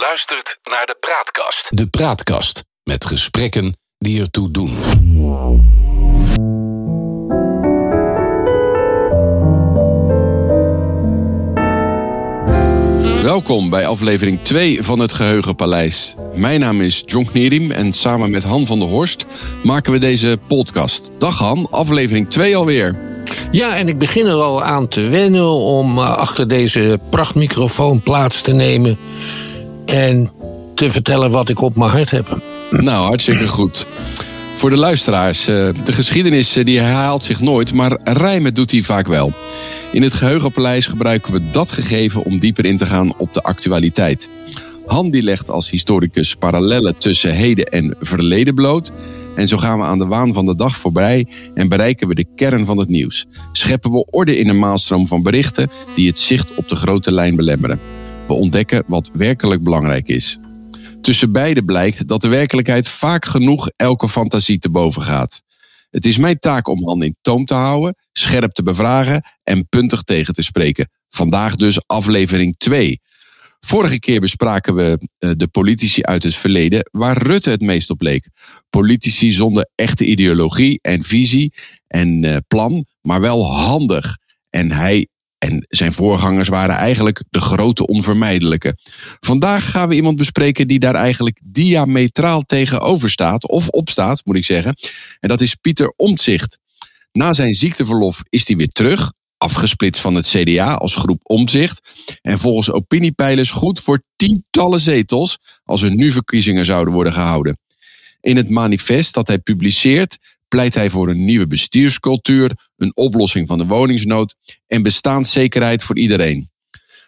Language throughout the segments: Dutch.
luistert naar de Praatkast. De Praatkast met gesprekken die ertoe doen. Welkom bij aflevering 2 van het Geheugenpaleis. Mijn naam is John Knierim en samen met Han van der Horst maken we deze podcast. Dag Han, aflevering 2 alweer. Ja, en ik begin er al aan te wennen om uh, achter deze prachtmicrofoon plaats te nemen en te vertellen wat ik op mijn hart heb. Nou, hartstikke goed. Voor de luisteraars, uh, de geschiedenis uh, die herhaalt zich nooit, maar rijmen doet hij vaak wel. In het Geheugenpaleis gebruiken we dat gegeven om dieper in te gaan op de actualiteit. Han die legt als historicus parallellen tussen heden en verleden bloot. En zo gaan we aan de waan van de dag voorbij en bereiken we de kern van het nieuws. Scheppen we orde in een maalstroom van berichten die het zicht op de grote lijn belemmeren. Ontdekken wat werkelijk belangrijk is. Tussen beide blijkt dat de werkelijkheid vaak genoeg elke fantasie te boven gaat. Het is mijn taak om Han in toom te houden, scherp te bevragen en puntig tegen te spreken. Vandaag dus aflevering 2. Vorige keer bespraken we uh, de politici uit het verleden waar Rutte het meest op leek. Politici zonder echte ideologie en visie en uh, plan, maar wel handig. En hij en zijn voorgangers waren eigenlijk de grote onvermijdelijke. Vandaag gaan we iemand bespreken die daar eigenlijk diametraal tegenover staat, of opstaat, moet ik zeggen. En dat is Pieter Omtzigt. Na zijn ziekteverlof is hij weer terug, afgesplitst van het CDA als groep Omtzigt. En volgens opiniepeilers goed voor tientallen zetels als er nu verkiezingen zouden worden gehouden. In het manifest dat hij publiceert pleit hij voor een nieuwe bestuurscultuur, een oplossing van de woningsnood en bestaanszekerheid voor iedereen.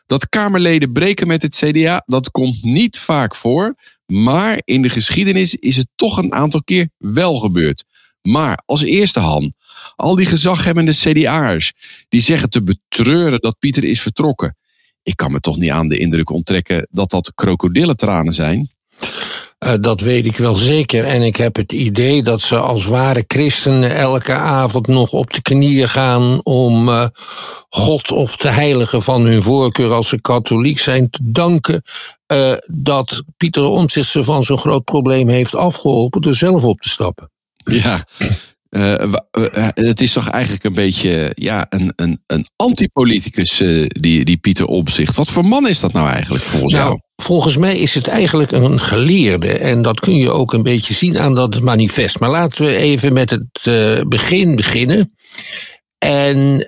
Dat Kamerleden breken met het CDA, dat komt niet vaak voor, maar in de geschiedenis is het toch een aantal keer wel gebeurd. Maar als eerste hand, al die gezaghebbende CDA'ers die zeggen te betreuren dat Pieter is vertrokken. Ik kan me toch niet aan de indruk onttrekken dat dat krokodillentranen zijn. Uh, dat weet ik wel zeker. En ik heb het idee dat ze als ware christenen elke avond nog op de knieën gaan om uh, God of de heilige van hun voorkeur als ze katholiek zijn te danken uh, dat Pieter Omtzigt ze van zo'n groot probleem heeft afgeholpen door zelf op te stappen. Ja, uh, het is toch eigenlijk een beetje ja, een, een, een antipoliticus, die, die Pieter Omtzigt. Wat voor man is dat nou eigenlijk volgens nou, jou? Volgens mij is het eigenlijk een geleerde. En dat kun je ook een beetje zien aan dat manifest. Maar laten we even met het begin beginnen. En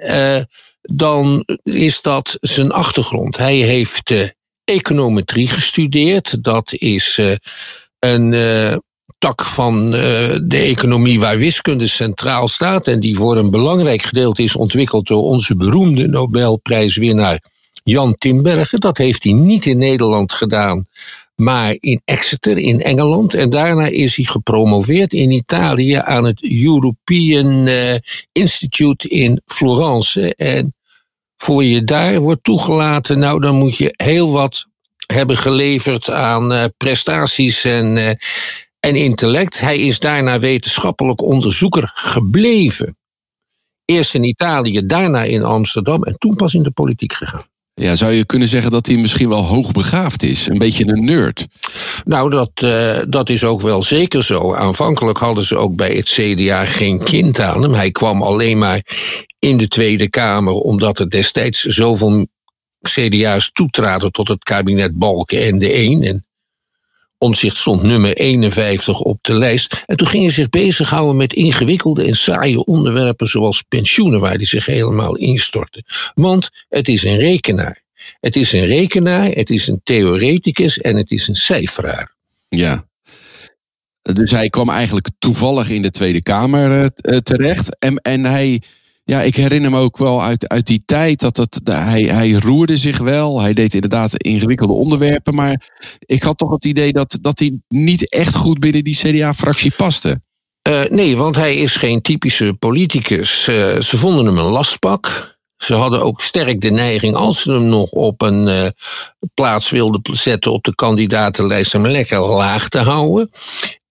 dan is dat zijn achtergrond. Hij heeft econometrie gestudeerd. Dat is een tak van uh, de economie waar wiskunde centraal staat en die voor een belangrijk gedeelte is ontwikkeld door onze beroemde Nobelprijswinnaar Jan Timbergen. Dat heeft hij niet in Nederland gedaan, maar in Exeter in Engeland. En daarna is hij gepromoveerd in Italië aan het European uh, Institute in Florence. En voor je daar wordt toegelaten, nou dan moet je heel wat hebben geleverd aan uh, prestaties en en intellect. Hij is daarna wetenschappelijk onderzoeker gebleven. Eerst in Italië, daarna in Amsterdam en toen pas in de politiek gegaan. Ja, zou je kunnen zeggen dat hij misschien wel hoogbegaafd is? Een beetje een nerd. Nou, dat, uh, dat is ook wel zeker zo. Aanvankelijk hadden ze ook bij het CDA geen kind aan hem. Hij kwam alleen maar in de Tweede Kamer omdat er destijds zoveel CDA's toetraden tot het kabinet Balken en de 1. En Omzicht stond nummer 51 op de lijst. En toen ging hij zich bezighouden met ingewikkelde en saaie onderwerpen zoals pensioenen, waar hij zich helemaal instortte. Want het is een rekenaar. Het is een rekenaar, het is een theoreticus en het is een cijferaar. Ja. Dus hij kwam eigenlijk toevallig in de Tweede Kamer terecht. En, en hij ja, ik herinner me ook wel uit, uit die tijd dat het, hij, hij roerde zich wel. Hij deed inderdaad ingewikkelde onderwerpen. Maar ik had toch het idee dat, dat hij niet echt goed binnen die CDA-fractie paste. Uh, nee, want hij is geen typische politicus. Uh, ze vonden hem een lastpak. Ze hadden ook sterk de neiging, als ze hem nog op een uh, plaats wilden zetten op de kandidatenlijst, hem lekker laag te houden.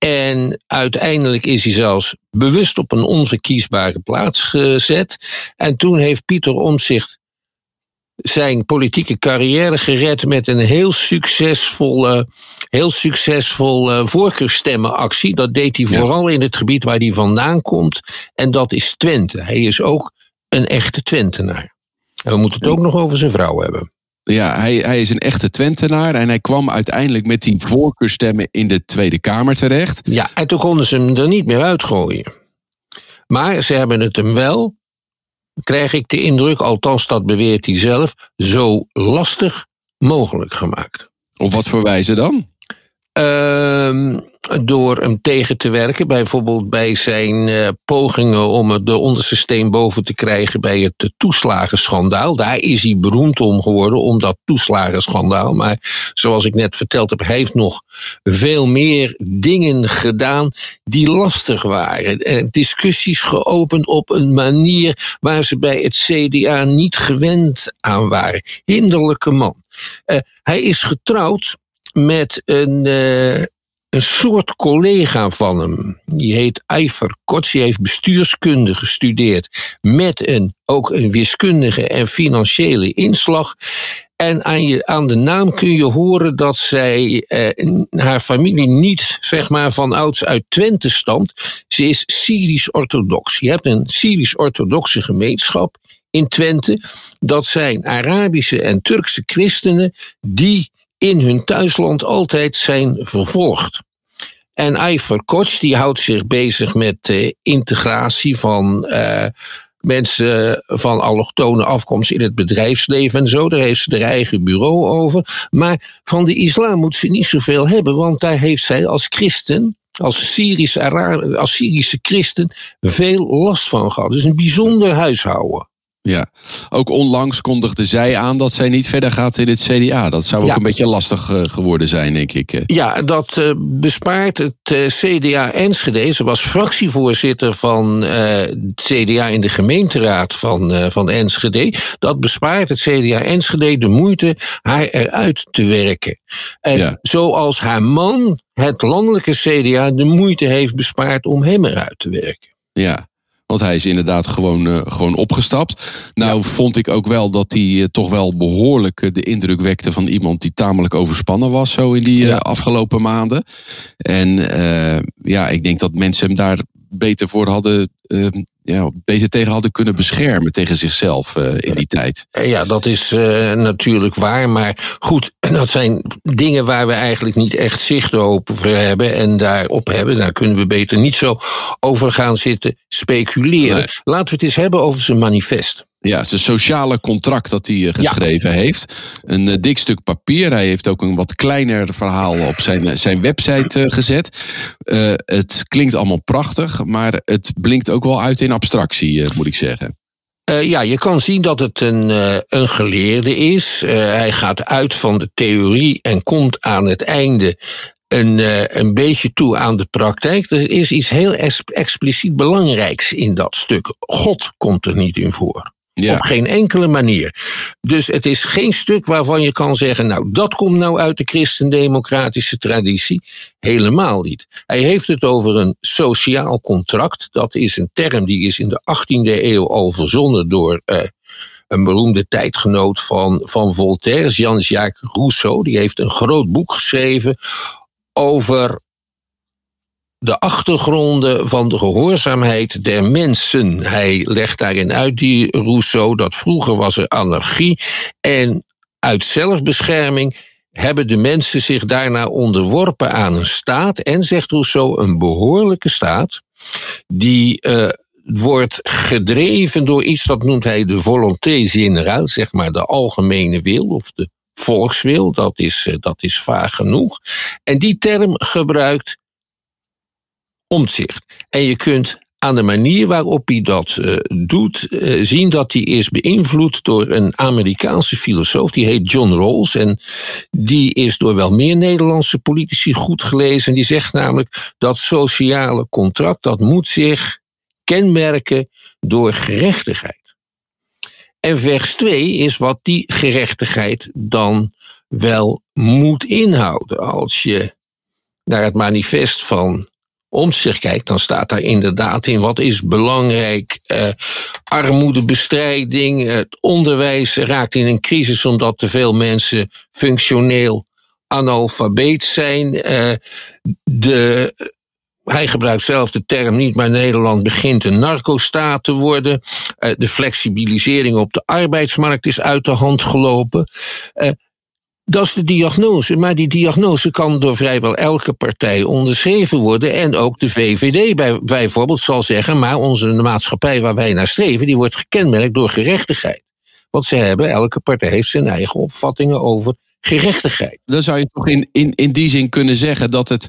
En uiteindelijk is hij zelfs bewust op een onverkiesbare plaats gezet. En toen heeft Pieter Omzicht zijn politieke carrière gered met een heel succesvolle, heel succesvol voorkeurstemmenactie. Dat deed hij vooral in het gebied waar hij vandaan komt. En dat is Twente. Hij is ook een echte Twentenaar. En we moeten het ook nog over zijn vrouw hebben. Ja, hij, hij is een echte Twentenaar en hij kwam uiteindelijk met die voorkeurstemmen in de Tweede Kamer terecht. Ja, en toen konden ze hem er niet meer uitgooien. Maar ze hebben het hem wel, krijg ik de indruk, althans dat beweert hij zelf, zo lastig mogelijk gemaakt. Op wat voor wijze dan? Ehm, door hem tegen te werken. Bijvoorbeeld bij zijn uh, pogingen om de onderste steen boven te krijgen bij het toeslagenschandaal. Daar is hij beroemd om geworden, om dat toeslagenschandaal. Maar zoals ik net verteld heb, hij heeft nog veel meer dingen gedaan die lastig waren. En discussies geopend op een manier waar ze bij het CDA niet gewend aan waren. Hinderlijke man. Uh, hij is getrouwd met een, uh, een soort collega van hem. Die heet Eifer Kotz. Die heeft bestuurskunde gestudeerd. Met een, ook een wiskundige en financiële inslag. En aan, je, aan de naam kun je horen dat zij, eh, haar familie niet zeg maar, van ouds uit Twente stamt. Ze is Syrisch-orthodox. Je hebt een Syrisch-orthodoxe gemeenschap in Twente. Dat zijn Arabische en Turkse christenen die in hun thuisland altijd zijn vervolgd. En Iver Koch die houdt zich bezig met de integratie van uh, mensen van allochtone afkomst in het bedrijfsleven en zo. Daar heeft ze haar eigen bureau over. Maar van de islam moet ze niet zoveel hebben, want daar heeft zij als christen als Syrische, als Syrische christen veel last van gehad. Dus een bijzonder huishouden. Ja, ook onlangs kondigde zij aan dat zij niet verder gaat in het CDA. Dat zou ook een beetje lastig uh, geworden zijn, denk ik. Eh. Ja, dat uh, bespaart het CDA Enschede. Ze was fractievoorzitter van het CDA in de gemeenteraad van, van Enschede. Dat bespaart het CDA Enschede de moeite haar eruit te werken. En ja. zoals haar man het landelijke CDA de moeite heeft bespaard om hem eruit te werken. Ja, want hij is inderdaad gewoon, uh, gewoon opgestapt. Nou vond ik ook wel dat hij uh, toch wel behoorlijk uh, de indruk wekte van iemand die tamelijk overspannen was zo in die ja. afgelopen maanden. En ja, ik denk dat mensen hem daar beter voor hadden, ja, beter tegen hadden kunnen beschermen tegen zichzelf uh, in die tijd. Ja, dat is uh, natuurlijk waar. Maar goed, dat zijn dingen waar we eigenlijk niet echt zicht op hebben en daarop hebben. Daar kunnen we beter niet zo over gaan zitten speculeren. Nee. Laten we het eens hebben over zijn manifest. Ja, zijn sociale contract dat hij uh, geschreven ja. heeft. Een uh, dik stuk papier. Hij heeft ook een wat kleiner verhaal op zijn, uh, zijn website gezet. het klinkt allemaal prachtig, maar het blinkt ook wel uit in abstractie, moet ik zeggen. ja, je kan zien dat het een, een geleerde is. hij gaat uit van de theorie en komt aan het einde een, een beetje toe aan de praktijk. Er is iets heel expliciet belangrijks in dat stuk. God komt er niet in voor. Op geen enkele manier. Dus het is geen stuk waarvan je kan zeggen, nou dat komt nou uit de christendemocratische traditie. Helemaal niet. Hij heeft het over een sociaal contract. Dat is een term die is in de 18e eeuw al verzonnen door uh, een beroemde tijdgenoot van, van Voltaire, Jean-Jacques Rousseau. Die heeft een groot boek geschreven over de achtergronden van de gehoorzaamheid der mensen. Hij legt daarin uit, die Rousseau, dat vroeger was er anarchie en uit zelfbescherming hebben de mensen zich daarna onderworpen aan een staat en, zegt Rousseau, een behoorlijke staat die uh, wordt gedreven door iets dat noemt hij de volonté générale, zeg maar de algemene wil of de volkswil, dat is, uh, dat is vaag genoeg. En die term gebruikt En je kunt aan de manier waarop hij dat uh, doet, uh, zien dat hij is beïnvloed door een Amerikaanse filosoof, die heet John Rawls. En die is door wel meer Nederlandse politici goed gelezen. En die zegt namelijk dat sociale contract, dat moet zich kenmerken door gerechtigheid. En vers 2 is wat die gerechtigheid dan wel moet inhouden. Als je naar het manifest van zich kijkt, dan staat daar inderdaad in wat is belangrijk. Uh, armoedebestrijding, het onderwijs raakt in een crisis omdat te veel mensen functioneel analfabeet zijn. Uh, de, hij gebruikt zelf de term niet, maar Nederland begint een narco-staat te worden. Uh, de flexibilisering op de arbeidsmarkt is uit de hand gelopen. Dat is de diagnose. Maar die diagnose kan door vrijwel elke partij onderschreven worden. En ook de VVD bij, bijvoorbeeld zal zeggen: maar onze maatschappij waar wij naar streven, die wordt gekenmerkt door gerechtigheid. Want ze hebben, elke partij heeft zijn eigen opvattingen over gerechtigheid. Dan zou je toch in, in, in die zin kunnen zeggen dat het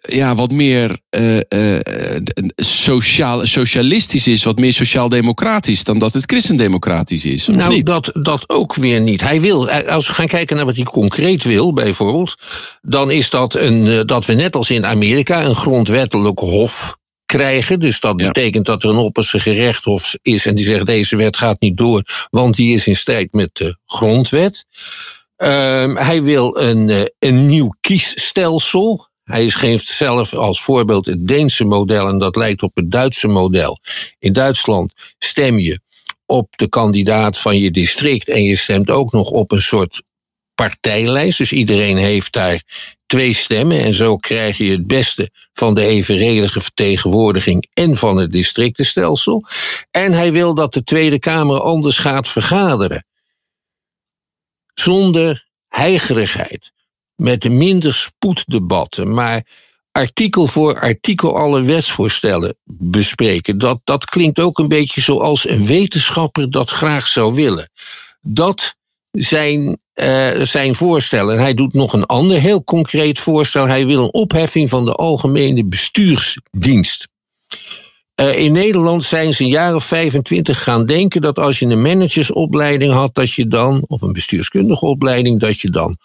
ja, wat meer uh, uh, sociaal, socialistisch is, wat meer sociaal-democratisch dan dat het christendemocratisch is. nou, niet? Dat, dat ook weer niet. Hij wil, eh, als we gaan kijken naar wat hij concreet wil, bijvoorbeeld, dan is dat een, dat we net als in Amerika een grondwettelijk hof krijgen. Dus dat betekent dat er een opperste gerechtshof is en die zegt deze wet gaat niet door, want die is in strijd met de grondwet. Uh, hij wil een, een nieuw kiesstelsel. Hij geeft zelf als voorbeeld het Deense model en dat lijkt op het Duitse model. In Duitsland stem je op de kandidaat van je district en je stemt ook nog op een soort partijlijst. Dus iedereen heeft daar twee stemmen en zo krijg je het beste van de evenredige vertegenwoordiging en van het districtenstelsel. En hij wil dat de Tweede Kamer anders gaat vergaderen. Zonder heigerigheid met minder spoeddebatten, maar artikel voor artikel alle wetsvoorstellen bespreken. Dat, dat klinkt ook een beetje zoals een wetenschapper dat graag zou willen. Dat zijn uh, zijn voorstellen. En hij doet nog een ander heel concreet voorstel. Hij wil een opheffing van de algemene bestuursdienst. Uh, in Nederland zijn ze een jaar of 25 gaan denken dat als je een managersopleiding had, dat je dan, of een bestuurskundige opleiding, dat je dan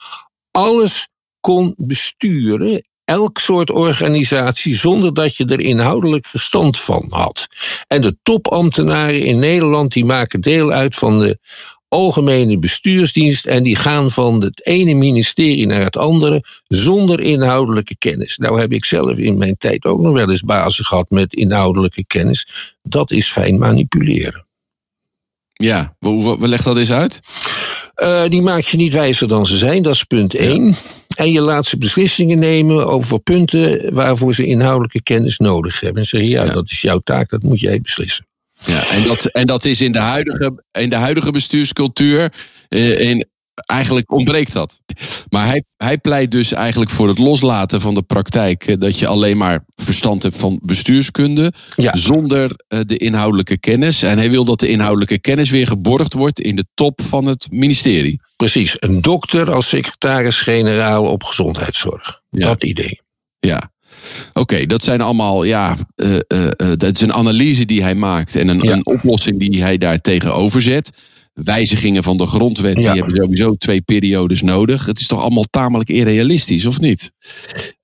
alles kon besturen, elk soort organisatie, zonder dat je er inhoudelijk verstand van had. En de topambtenaren in Nederland die maken deel uit van de algemene bestuursdienst en die gaan van het ene ministerie naar het andere zonder inhoudelijke kennis. Nou heb ik zelf in mijn tijd ook nog wel eens bazen gehad met inhoudelijke kennis. Dat is fijn manipuleren. Ja, we leg dat eens uit? Uh, die maak je niet wijzer dan ze zijn, dat is punt 1. En je laat ze beslissingen nemen over punten waarvoor ze inhoudelijke kennis nodig hebben. En zeggen, ja, ja. dat is jouw taak, dat moet jij beslissen. Ja, en dat, en dat is in de huidige, in de huidige bestuurscultuur. Eh, in, eigenlijk ontbreekt dat. Maar hij, hij pleit dus eigenlijk voor het loslaten van de praktijk. Eh, dat je alleen maar verstand hebt van bestuurskunde. Ja. Zonder eh, de inhoudelijke kennis. En hij wil dat de inhoudelijke kennis weer geborgd wordt in de top van het ministerie. Precies, een dokter als secretaris-generaal op gezondheidszorg. Ja. Dat idee. Ja. Oké, dat zijn allemaal, ja, uh, uh, dat is een analyse die hij maakt en een, Ja. een oplossing die hij daar tegenover zet. Wijzigingen van de grondwet, die hebben sowieso twee periodes nodig. Het is toch allemaal tamelijk irrealistisch, of niet?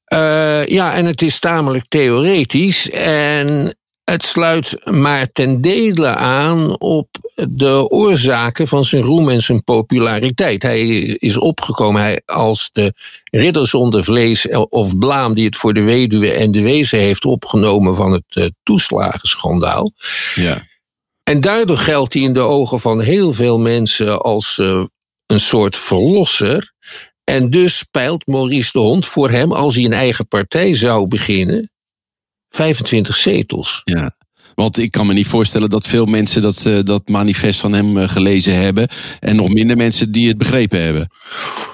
Eh, ja, en het is tamelijk theoretisch. En het sluit maar ten dele aan op de oorzaken van zijn roem en zijn populariteit. Hij is opgekomen hij, als de ridder zonder vlees of blaam die het voor de weduwe en de wezen heeft opgenomen van het eh, toeslagenschandaal. Ja. En daardoor geldt hij in de ogen van heel veel mensen als eh, een soort verlosser. En dus peilt Maurice de Hond voor hem, als hij een eigen partij zou beginnen, 25 zetels. Ja. Want ik kan me niet voorstellen dat veel mensen dat, eh, dat manifest van hem eh, gelezen hebben. En nog minder mensen die het begrepen hebben.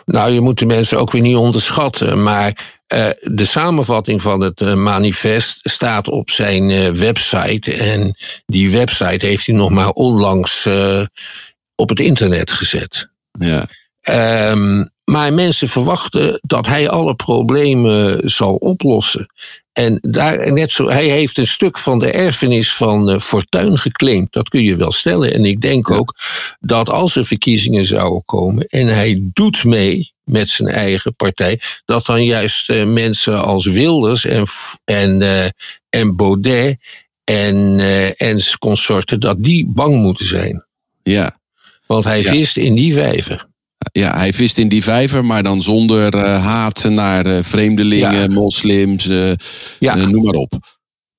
Nou, je moet de mensen ook weer niet onderschatten. Maar eh, de samenvatting van het eh, manifest staat op zijn eh, website. En die website heeft hij nog maar onlangs op het internet gezet. Ja. Ehm, maar mensen verwachten dat hij alle problemen zal oplossen. En daar, net zo, hij heeft een stuk van de erfenis van eh, Fortuyn geclaimd. Dat kun je wel stellen. En ik denk ook dat als er verkiezingen zouden komen. en hij doet mee met zijn eigen partij. dat dan juist eh, mensen als Wilders en, en, eh, en Baudet. en, en consorten. dat die bang moeten zijn. Ja. Want hij Ja. vist in die vijver. Ja, hij vist in die vijver, maar dan zonder uh, haat naar uh, vreemdelingen, ja. moslims, uh, ja. noem maar op.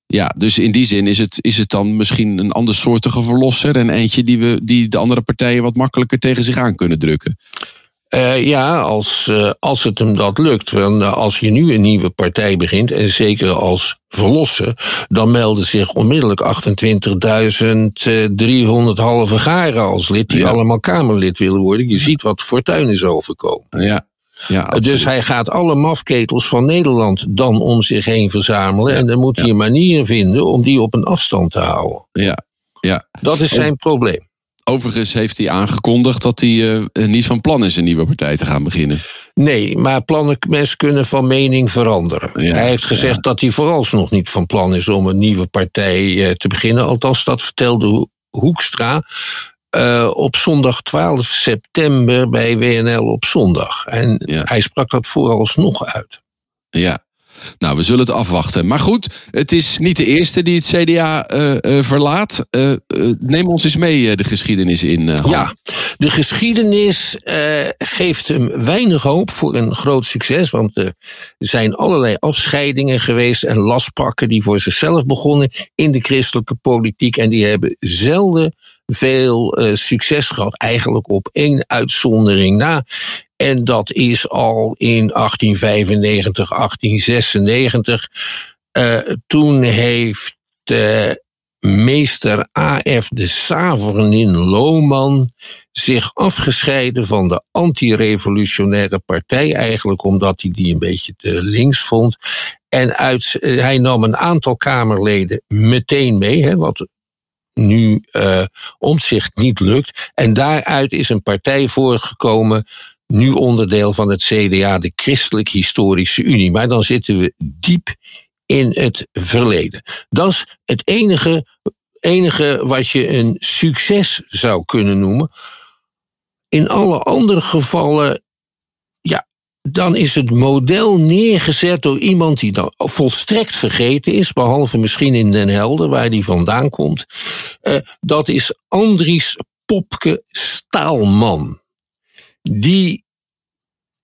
Ja, dus in die zin is het, is het dan misschien een andersoortige verlosser en eentje die, we, die de andere partijen wat makkelijker tegen zich aan kunnen drukken. Uh, ja, als, uh, als het hem dat lukt. Want uh, als je nu een nieuwe partij begint, en zeker als verlossen, dan melden zich onmiddellijk 28.300 halve garen als lid, die ja. allemaal Kamerlid willen worden. Je ziet wat fortuin is overkomen. Ja. Ja, dus hij gaat alle mafketels van Nederland dan om zich heen verzamelen. Ja. En dan moet hij een manier vinden om die op een afstand te houden. Ja, ja. Dat is zijn probleem. Overigens heeft hij aangekondigd dat hij uh, niet van plan is een nieuwe partij te gaan beginnen. Nee, maar plannen, mensen kunnen van mening veranderen. Ja, hij heeft gezegd ja. dat hij vooralsnog niet van plan is om een nieuwe partij uh, te beginnen. Althans, dat vertelde Hoekstra uh, op zondag 12 september bij WNL op zondag. En ja. hij sprak dat vooralsnog uit. Ja, nou, we zullen het afwachten. Maar goed, het is niet de eerste die het CDA uh, uh, verlaat. Uh, neem ons eens mee de geschiedenis in. ja, de geschiedenis geeft hem weinig hoop voor een groot succes. Want er zijn allerlei afscheidingen geweest en lastpakken die voor zichzelf begonnen in de christelijke politiek. En die hebben zelden veel succes gehad. Eigenlijk op één uitzondering na. En dat is al in 1895, 1896. Uh, toen heeft uh, meester A.F. de Savernin Lohman zich afgescheiden van de antirevolutionaire partij, eigenlijk omdat hij die een beetje te links vond. En uit, uh, hij nam een aantal Kamerleden meteen mee, hè, wat nu uh, omzicht niet lukt. En daaruit is een partij voortgekomen nu onderdeel van het CDA, de Christelijk Historische Unie. Maar dan zitten we diep in het verleden. Dat is het enige, enige wat je een succes zou kunnen noemen. In alle andere gevallen, ja, dan is het model neergezet door iemand die dan volstrekt vergeten is, behalve misschien in Den Helder, waar die vandaan komt. Uh, dat is Andries Popke Staalman die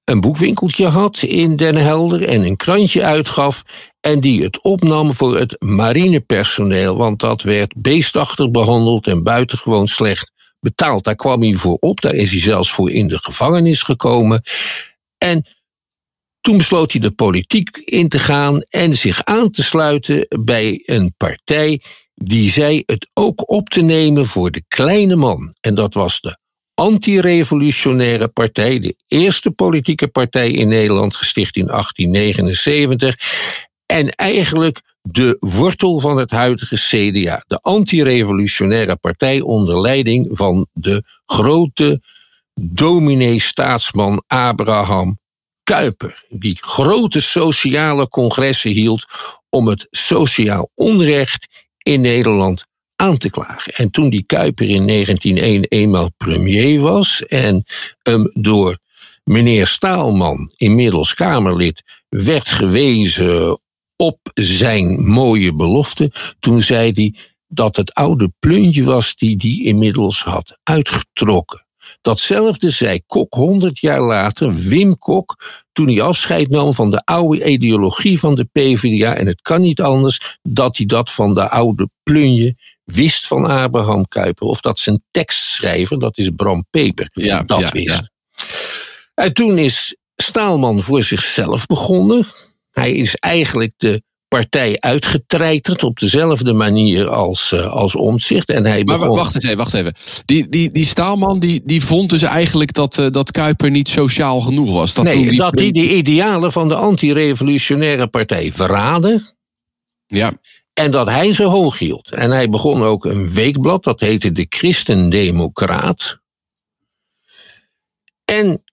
een boekwinkeltje had in Den Helder en een krantje uitgaf en die het opnam voor het marinepersoneel, want dat werd beestachtig behandeld en buitengewoon slecht betaald. Daar kwam hij voor op, daar is hij zelfs voor in de gevangenis gekomen. En toen besloot hij de politiek in te gaan en zich aan te sluiten bij een partij die zei het ook op te nemen voor de kleine man. En dat was de antirevolutionaire partij, de eerste politieke partij in Nederland, gesticht in 1879. En eigenlijk de wortel van het huidige CDA, de antirevolutionaire partij onder leiding van de grote dominee-staatsman Abraham Kuyper, die grote sociale congressen hield om het sociaal onrecht in Nederland aan te klagen. En toen die Kuiper in 1901 eenmaal premier was en hem door meneer Staalman, inmiddels Kamerlid, werd gewezen op zijn mooie belofte, toen zei hij dat het oude pluntje was die hij inmiddels had uitgetrokken. Datzelfde zei Kok honderd jaar later, Wim Kok, toen hij afscheid nam van de oude ideologie van de PvdA. En het kan niet anders dat hij dat van de oude plunje wist van Abraham Kuyper. Of dat zijn tekstschrijver, dat is Bram Peper, ja, dat ja, wist. Ja. En toen is Staalman voor zichzelf begonnen. Hij is eigenlijk de partij uitgetreiterd op dezelfde manier als, uh, als omzicht. En hij maar wacht even, wacht even. Die, die, die Staalman die, die vond dus eigenlijk dat, uh, dat Kuiper niet sociaal genoeg was. Dat nee, die... dat hij de idealen van de antirevolutionaire partij verraadde. Ja. En dat hij ze hoog hield. En hij begon ook een weekblad, dat heette de Christendemocraat. En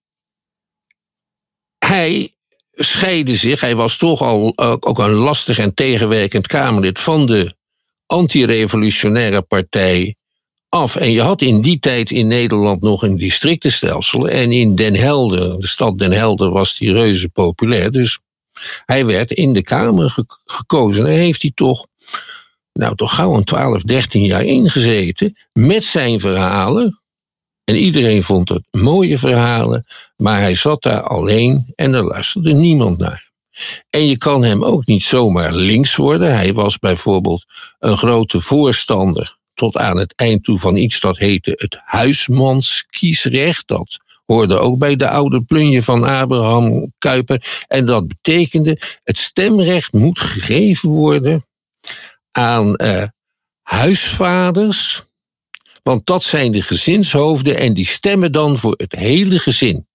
hij scheidde zich, hij was toch al ook een lastig en tegenwerkend Kamerlid van de antirevolutionaire partij af. En je had in die tijd in Nederland nog een districtenstelsel. En in Den Helder, de stad Den Helder, was die reuze populair. Dus hij werd in de Kamer gekozen. En heeft hij toch, nou toch gauw een 12, 13 jaar ingezeten. Met zijn verhalen. En iedereen vond het mooie verhalen, maar hij zat daar alleen en er luisterde niemand naar. En je kan hem ook niet zomaar links worden. Hij was bijvoorbeeld een grote voorstander tot aan het eind toe van iets dat heette het huismanskiesrecht. Dat hoorde ook bij de oude plunje van Abraham Kuyper. En dat betekende het stemrecht moet gegeven worden aan uh, huisvaders. Want dat zijn de gezinshoofden en die stemmen dan voor het hele gezin.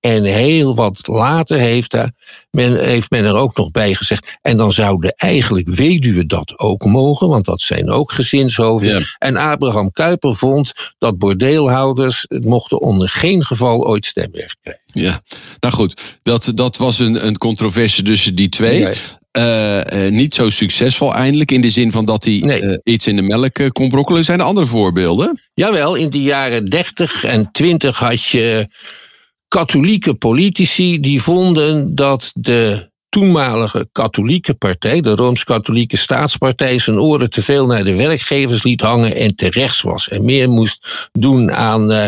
En heel wat later heeft, men, heeft men er ook nog bij gezegd. En dan zouden eigenlijk weduwen dat ook mogen, want dat zijn ook gezinshoofden. En Abraham Kuyper vond dat bordeelhouders mochten onder geen geval ooit stemrecht krijgen. Ja, nou goed, dat, dat was een, een controverse tussen die twee. Uh, uh, niet zo succesvol eindelijk, in de zin van dat hij nee. uh, iets in de melk kon brokkelen. Zijn er andere voorbeelden? Jawel, in de jaren 30 en 20 had je katholieke politici die vonden dat de toenmalige katholieke partij, de Rooms-Katholieke Staatspartij, zijn oren te veel naar de werkgevers liet hangen en te rechts was. En meer moest doen aan, uh,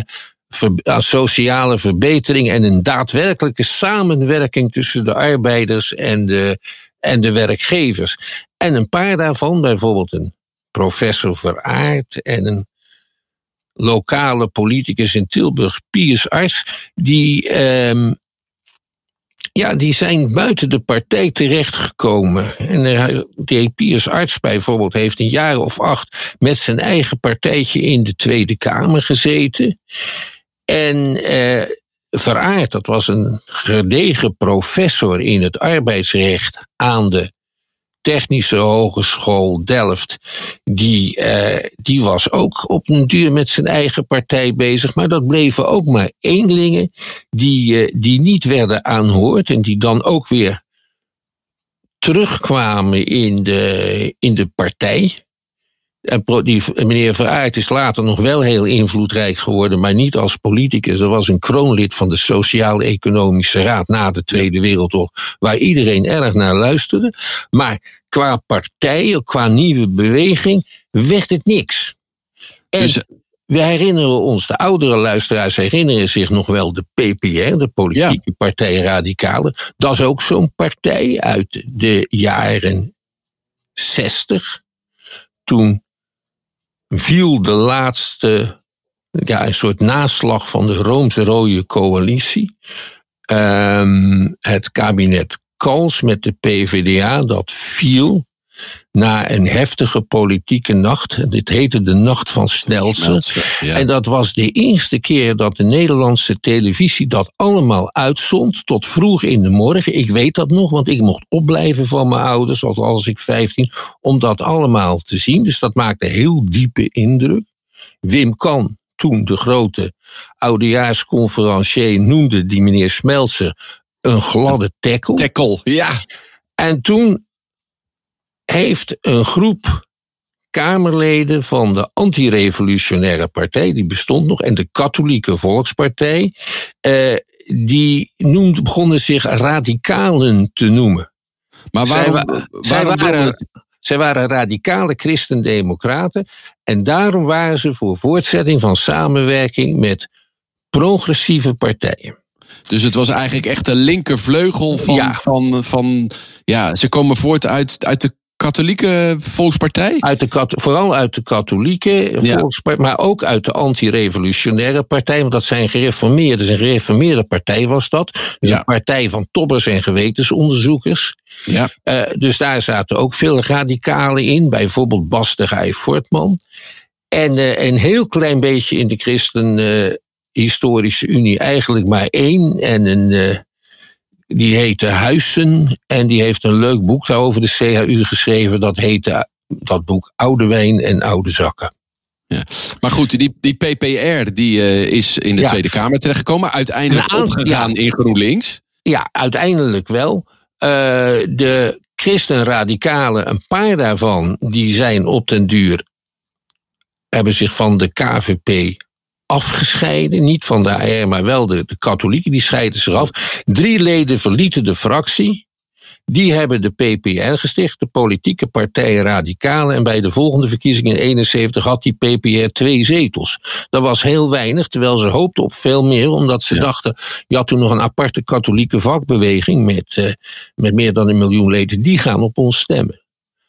aan sociale verbetering en een daadwerkelijke samenwerking tussen de arbeiders en de, en de werkgevers. En een paar daarvan, bijvoorbeeld een professor Veraard en een lokale politicus in Tilburg, Piers Arts, die, um, ja, die zijn buiten de partij terechtgekomen. En de Piers Arts bijvoorbeeld heeft een jaar of acht met zijn eigen partijtje in de Tweede Kamer gezeten. En uh, Veraard, dat was een gedegen professor in het arbeidsrecht aan de Technische Hogeschool Delft, die, uh, die was ook op een duur met zijn eigen partij bezig. Maar dat bleven ook maar eenlingen die, uh, die niet werden aanhoord en die dan ook weer terugkwamen in de, in de partij. En die meneer Veraert is later nog wel heel invloedrijk geworden, maar niet als politicus. Er was een kroonlid van de Sociaal-Economische Raad na de Tweede Wereldoorlog, waar iedereen erg naar luisterde. Maar qua partij, qua nieuwe beweging, werd het niks. En dus, we herinneren ons, de oudere luisteraars herinneren zich nog wel de PPR, de Politieke ja. Partij Radicale. Dat is ook zo'n partij uit de jaren 60. Toen viel de laatste, ja, een soort naslag van de Roomse-Rode Coalitie. Um, het kabinet Kals met de PVDA, dat viel na een heftige politieke nacht. Dit heette de Nacht van Snelsen. Ja. En dat was de eerste keer dat de Nederlandse televisie dat allemaal uitzond. Tot vroeg in de morgen. Ik weet dat nog, want ik mocht opblijven van mijn ouders, al was ik 15, om dat allemaal te zien. Dus dat maakte heel diepe indruk. Wim Kan, toen de grote oudejaarsconferencier, noemde die meneer Smeltzer een gladde tackle. Tackle, ja. En toen heeft een groep Kamerleden van de antirevolutionaire partij, die bestond nog, en de katholieke volkspartij, eh, die noemde, begonnen zich radicalen te noemen. Maar waarom, zij, waarom zij waren, zij waren radicale christendemocraten en daarom waren ze voor voortzetting van samenwerking met progressieve partijen. Dus het was eigenlijk echt de linkervleugel van, Ja. van, van. Ja, ze komen voort uit, uit de katholieke volkspartij. Uit de, kat- vooral uit de katholieke Ja. volkspartij, maar ook uit de antirevolutionaire partij. Want dat zijn gereformeerden. Dus een gereformeerde partij was dat. Dus Ja. een partij van toppers en gewetensonderzoekers. Ja. Eh, dus daar zaten ook veel radicalen in. Bijvoorbeeld Bas de Gij Voortman. En eh, een heel klein beetje in de Christen eh, Historische Unie eigenlijk maar één. En een, die heette Huissen. En die heeft een leuk boek daarover de CHU geschreven. Dat heette dat boek Oude Wijn en Oude Zakken. Maar goed, die, die PPR die, eh, is in de Ja. Tweede Kamer terechtgekomen. Uiteindelijk opgegaan in GroenLinks. Ja, uiteindelijk wel. Eh, de christenradicalen, een paar daarvan, die zijn op den duur, hebben zich van de KVP afgescheiden. Niet van de AR, maar wel de, de katholieken, die scheiden zich af. Drie leden verlieten de fractie. Die hebben de PPR gesticht, de politieke partij Radicalen. En bij de volgende verkiezingen in 71 had die PPR twee zetels. Dat was heel weinig, terwijl ze hoopten op veel meer, omdat ze dachten, je had toen nog een aparte katholieke vakbeweging met, uh, met meer dan een miljoen leden, die gaan op ons stemmen.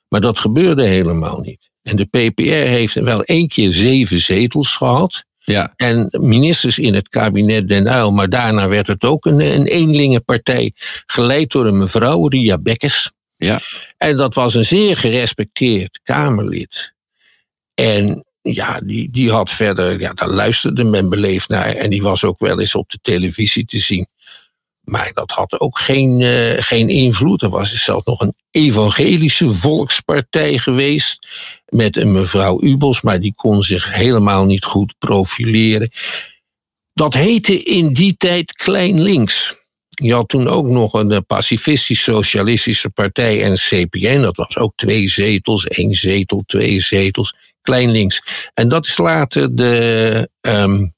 Maar dat gebeurde helemaal niet. En de PPR heeft wel één keer zeven zetels gehad. Ja. En ministers in het kabinet Den Uyl, maar daarna werd het ook een, een eenlingenpartij, geleid door een mevrouw, Ria Bekkers. Ja. En dat was een zeer gerespecteerd Kamerlid. En ja, die, die had verder, ja, daar luisterde men beleefd naar. En die was ook wel eens op de televisie te zien. Maar dat had ook geen, uh, geen invloed. Er was zelfs nog een evangelische volkspartij geweest. Met een mevrouw Ubels, maar die kon zich helemaal niet goed profileren. Dat heette in die tijd Klein Links. Je had toen ook nog een eh, pacifistisch-socialistische partij en CPN. Dat was ook twee zetels, één zetel, twee zetels. Klein links. En dat is later de um,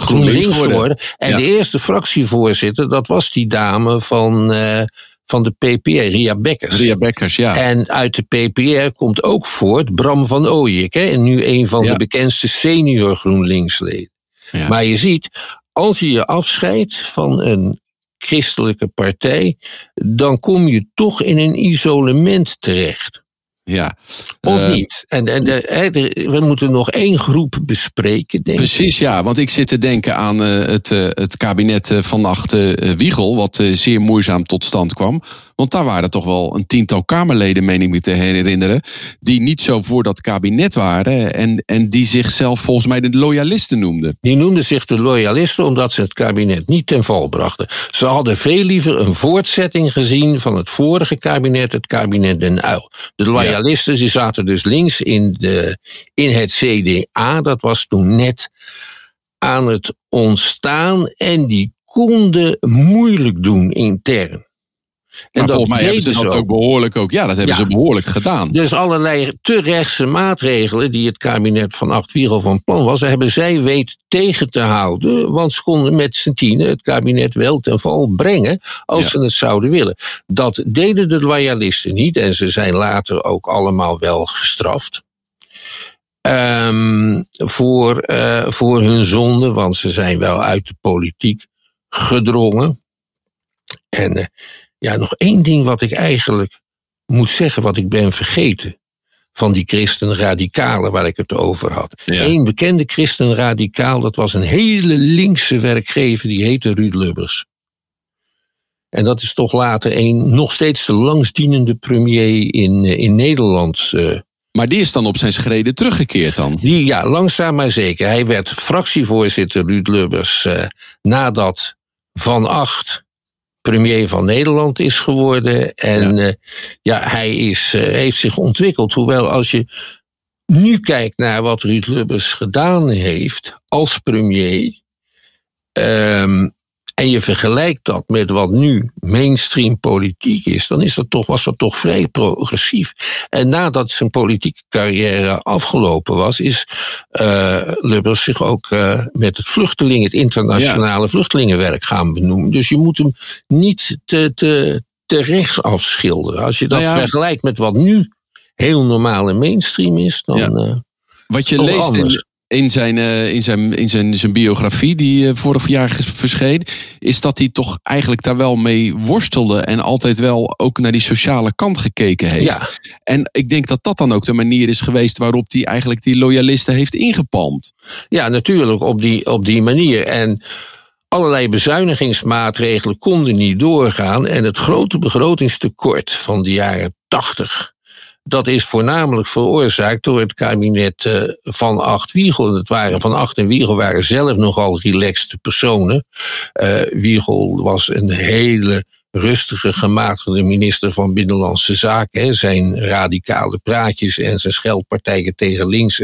GroenLinks geworden. En ja. de eerste fractievoorzitter, dat was die dame van, uh, van de PPR, Ria Bekkers. Ria Bekkers, ja. En uit de PPR komt ook voort Bram van Ooyek. Hè, en nu een van ja. de bekendste senior GroenLinksleden. Ja. Maar je ziet, als je je afscheidt van een christelijke partij, dan kom je toch in een isolement terecht. Ja. Of uh, niet? En, en de, we moeten nog één groep bespreken, denk Precies, ik. ja. Want ik zit te denken aan uh, het, uh, het kabinet van achter Wiegel, wat zeer moeizaam tot stand kwam. Want daar waren toch wel een tiental Kamerleden, meen ik me te herinneren, die niet zo voor dat kabinet waren en, en die zichzelf volgens mij de loyalisten noemden. Die noemden zich de loyalisten omdat ze het kabinet niet ten val brachten. Ze hadden veel liever een voortzetting gezien van het vorige kabinet, het kabinet Den Uyl. De loyalisten die zaten dus links in, de, in het CDA, dat was toen net aan het ontstaan en die konden moeilijk doen intern. En volgens mij hebben ze dat ook behoorlijk ook. Ja, dat hebben ja. ze behoorlijk gedaan. Dus allerlei te rechtse maatregelen die het kabinet van Acht Wiegel van plan was, hebben zij weten tegen te houden. Want ze konden met z'n tienen het kabinet wel ten val brengen als ja. ze het zouden willen. Dat deden de loyalisten niet en ze zijn later ook allemaal wel gestraft. Um, voor, uh, voor hun zonde, want ze zijn wel uit de politiek gedrongen. En uh, ja, nog één ding wat ik eigenlijk moet zeggen, wat ik ben vergeten. Van die christenradicalen waar ik het over had. Ja. Eén bekende christenradicaal, dat was een hele linkse werkgever, die heette Ruud Lubbers. En dat is toch later een nog steeds de langstdienende premier in, in Nederland. Uh, maar die is dan op zijn schreden teruggekeerd dan? Die, ja, langzaam maar zeker. Hij werd fractievoorzitter, Ruud Lubbers, uh, nadat Van Acht premier van Nederland is geworden. En ja, uh, ja hij is, uh, heeft zich ontwikkeld. Hoewel als je nu kijkt naar wat Ruud Lubbers gedaan heeft als premier. Um, en je vergelijkt dat met wat nu mainstream politiek is, dan is dat toch, was dat toch vrij progressief. En nadat zijn politieke carrière afgelopen was, is uh, Lubbers zich ook uh, met het vluchteling, het internationale ja. vluchtelingenwerk gaan benoemen. Dus je moet hem niet te, te, te rechts afschilderen. Als je dat nou ja. vergelijkt met wat nu heel normaal en mainstream is, dan. Ja. Uh, wat je leest in, in zijn, uh, in zijn, in zijn, zijn biografie, die uh, vorig jaar verscheen, is dat hij toch eigenlijk daar wel mee worstelde en altijd wel ook naar die sociale kant gekeken heeft. Ja. En ik denk dat dat dan ook de manier is geweest waarop hij eigenlijk die loyalisten heeft ingepalmd. Ja, natuurlijk, op die, op die manier. En allerlei bezuinigingsmaatregelen konden niet doorgaan. En het grote begrotingstekort van de jaren 80 dat is voornamelijk veroorzaakt door het kabinet uh, van Acht Wiegel. Het waren van Acht en Wiegel waren zelf nogal relaxte personen. Uh, Wiegel was een hele rustige, gematigde minister van Binnenlandse Zaken. Zijn radicale praatjes en zijn scheldpartijen tegen links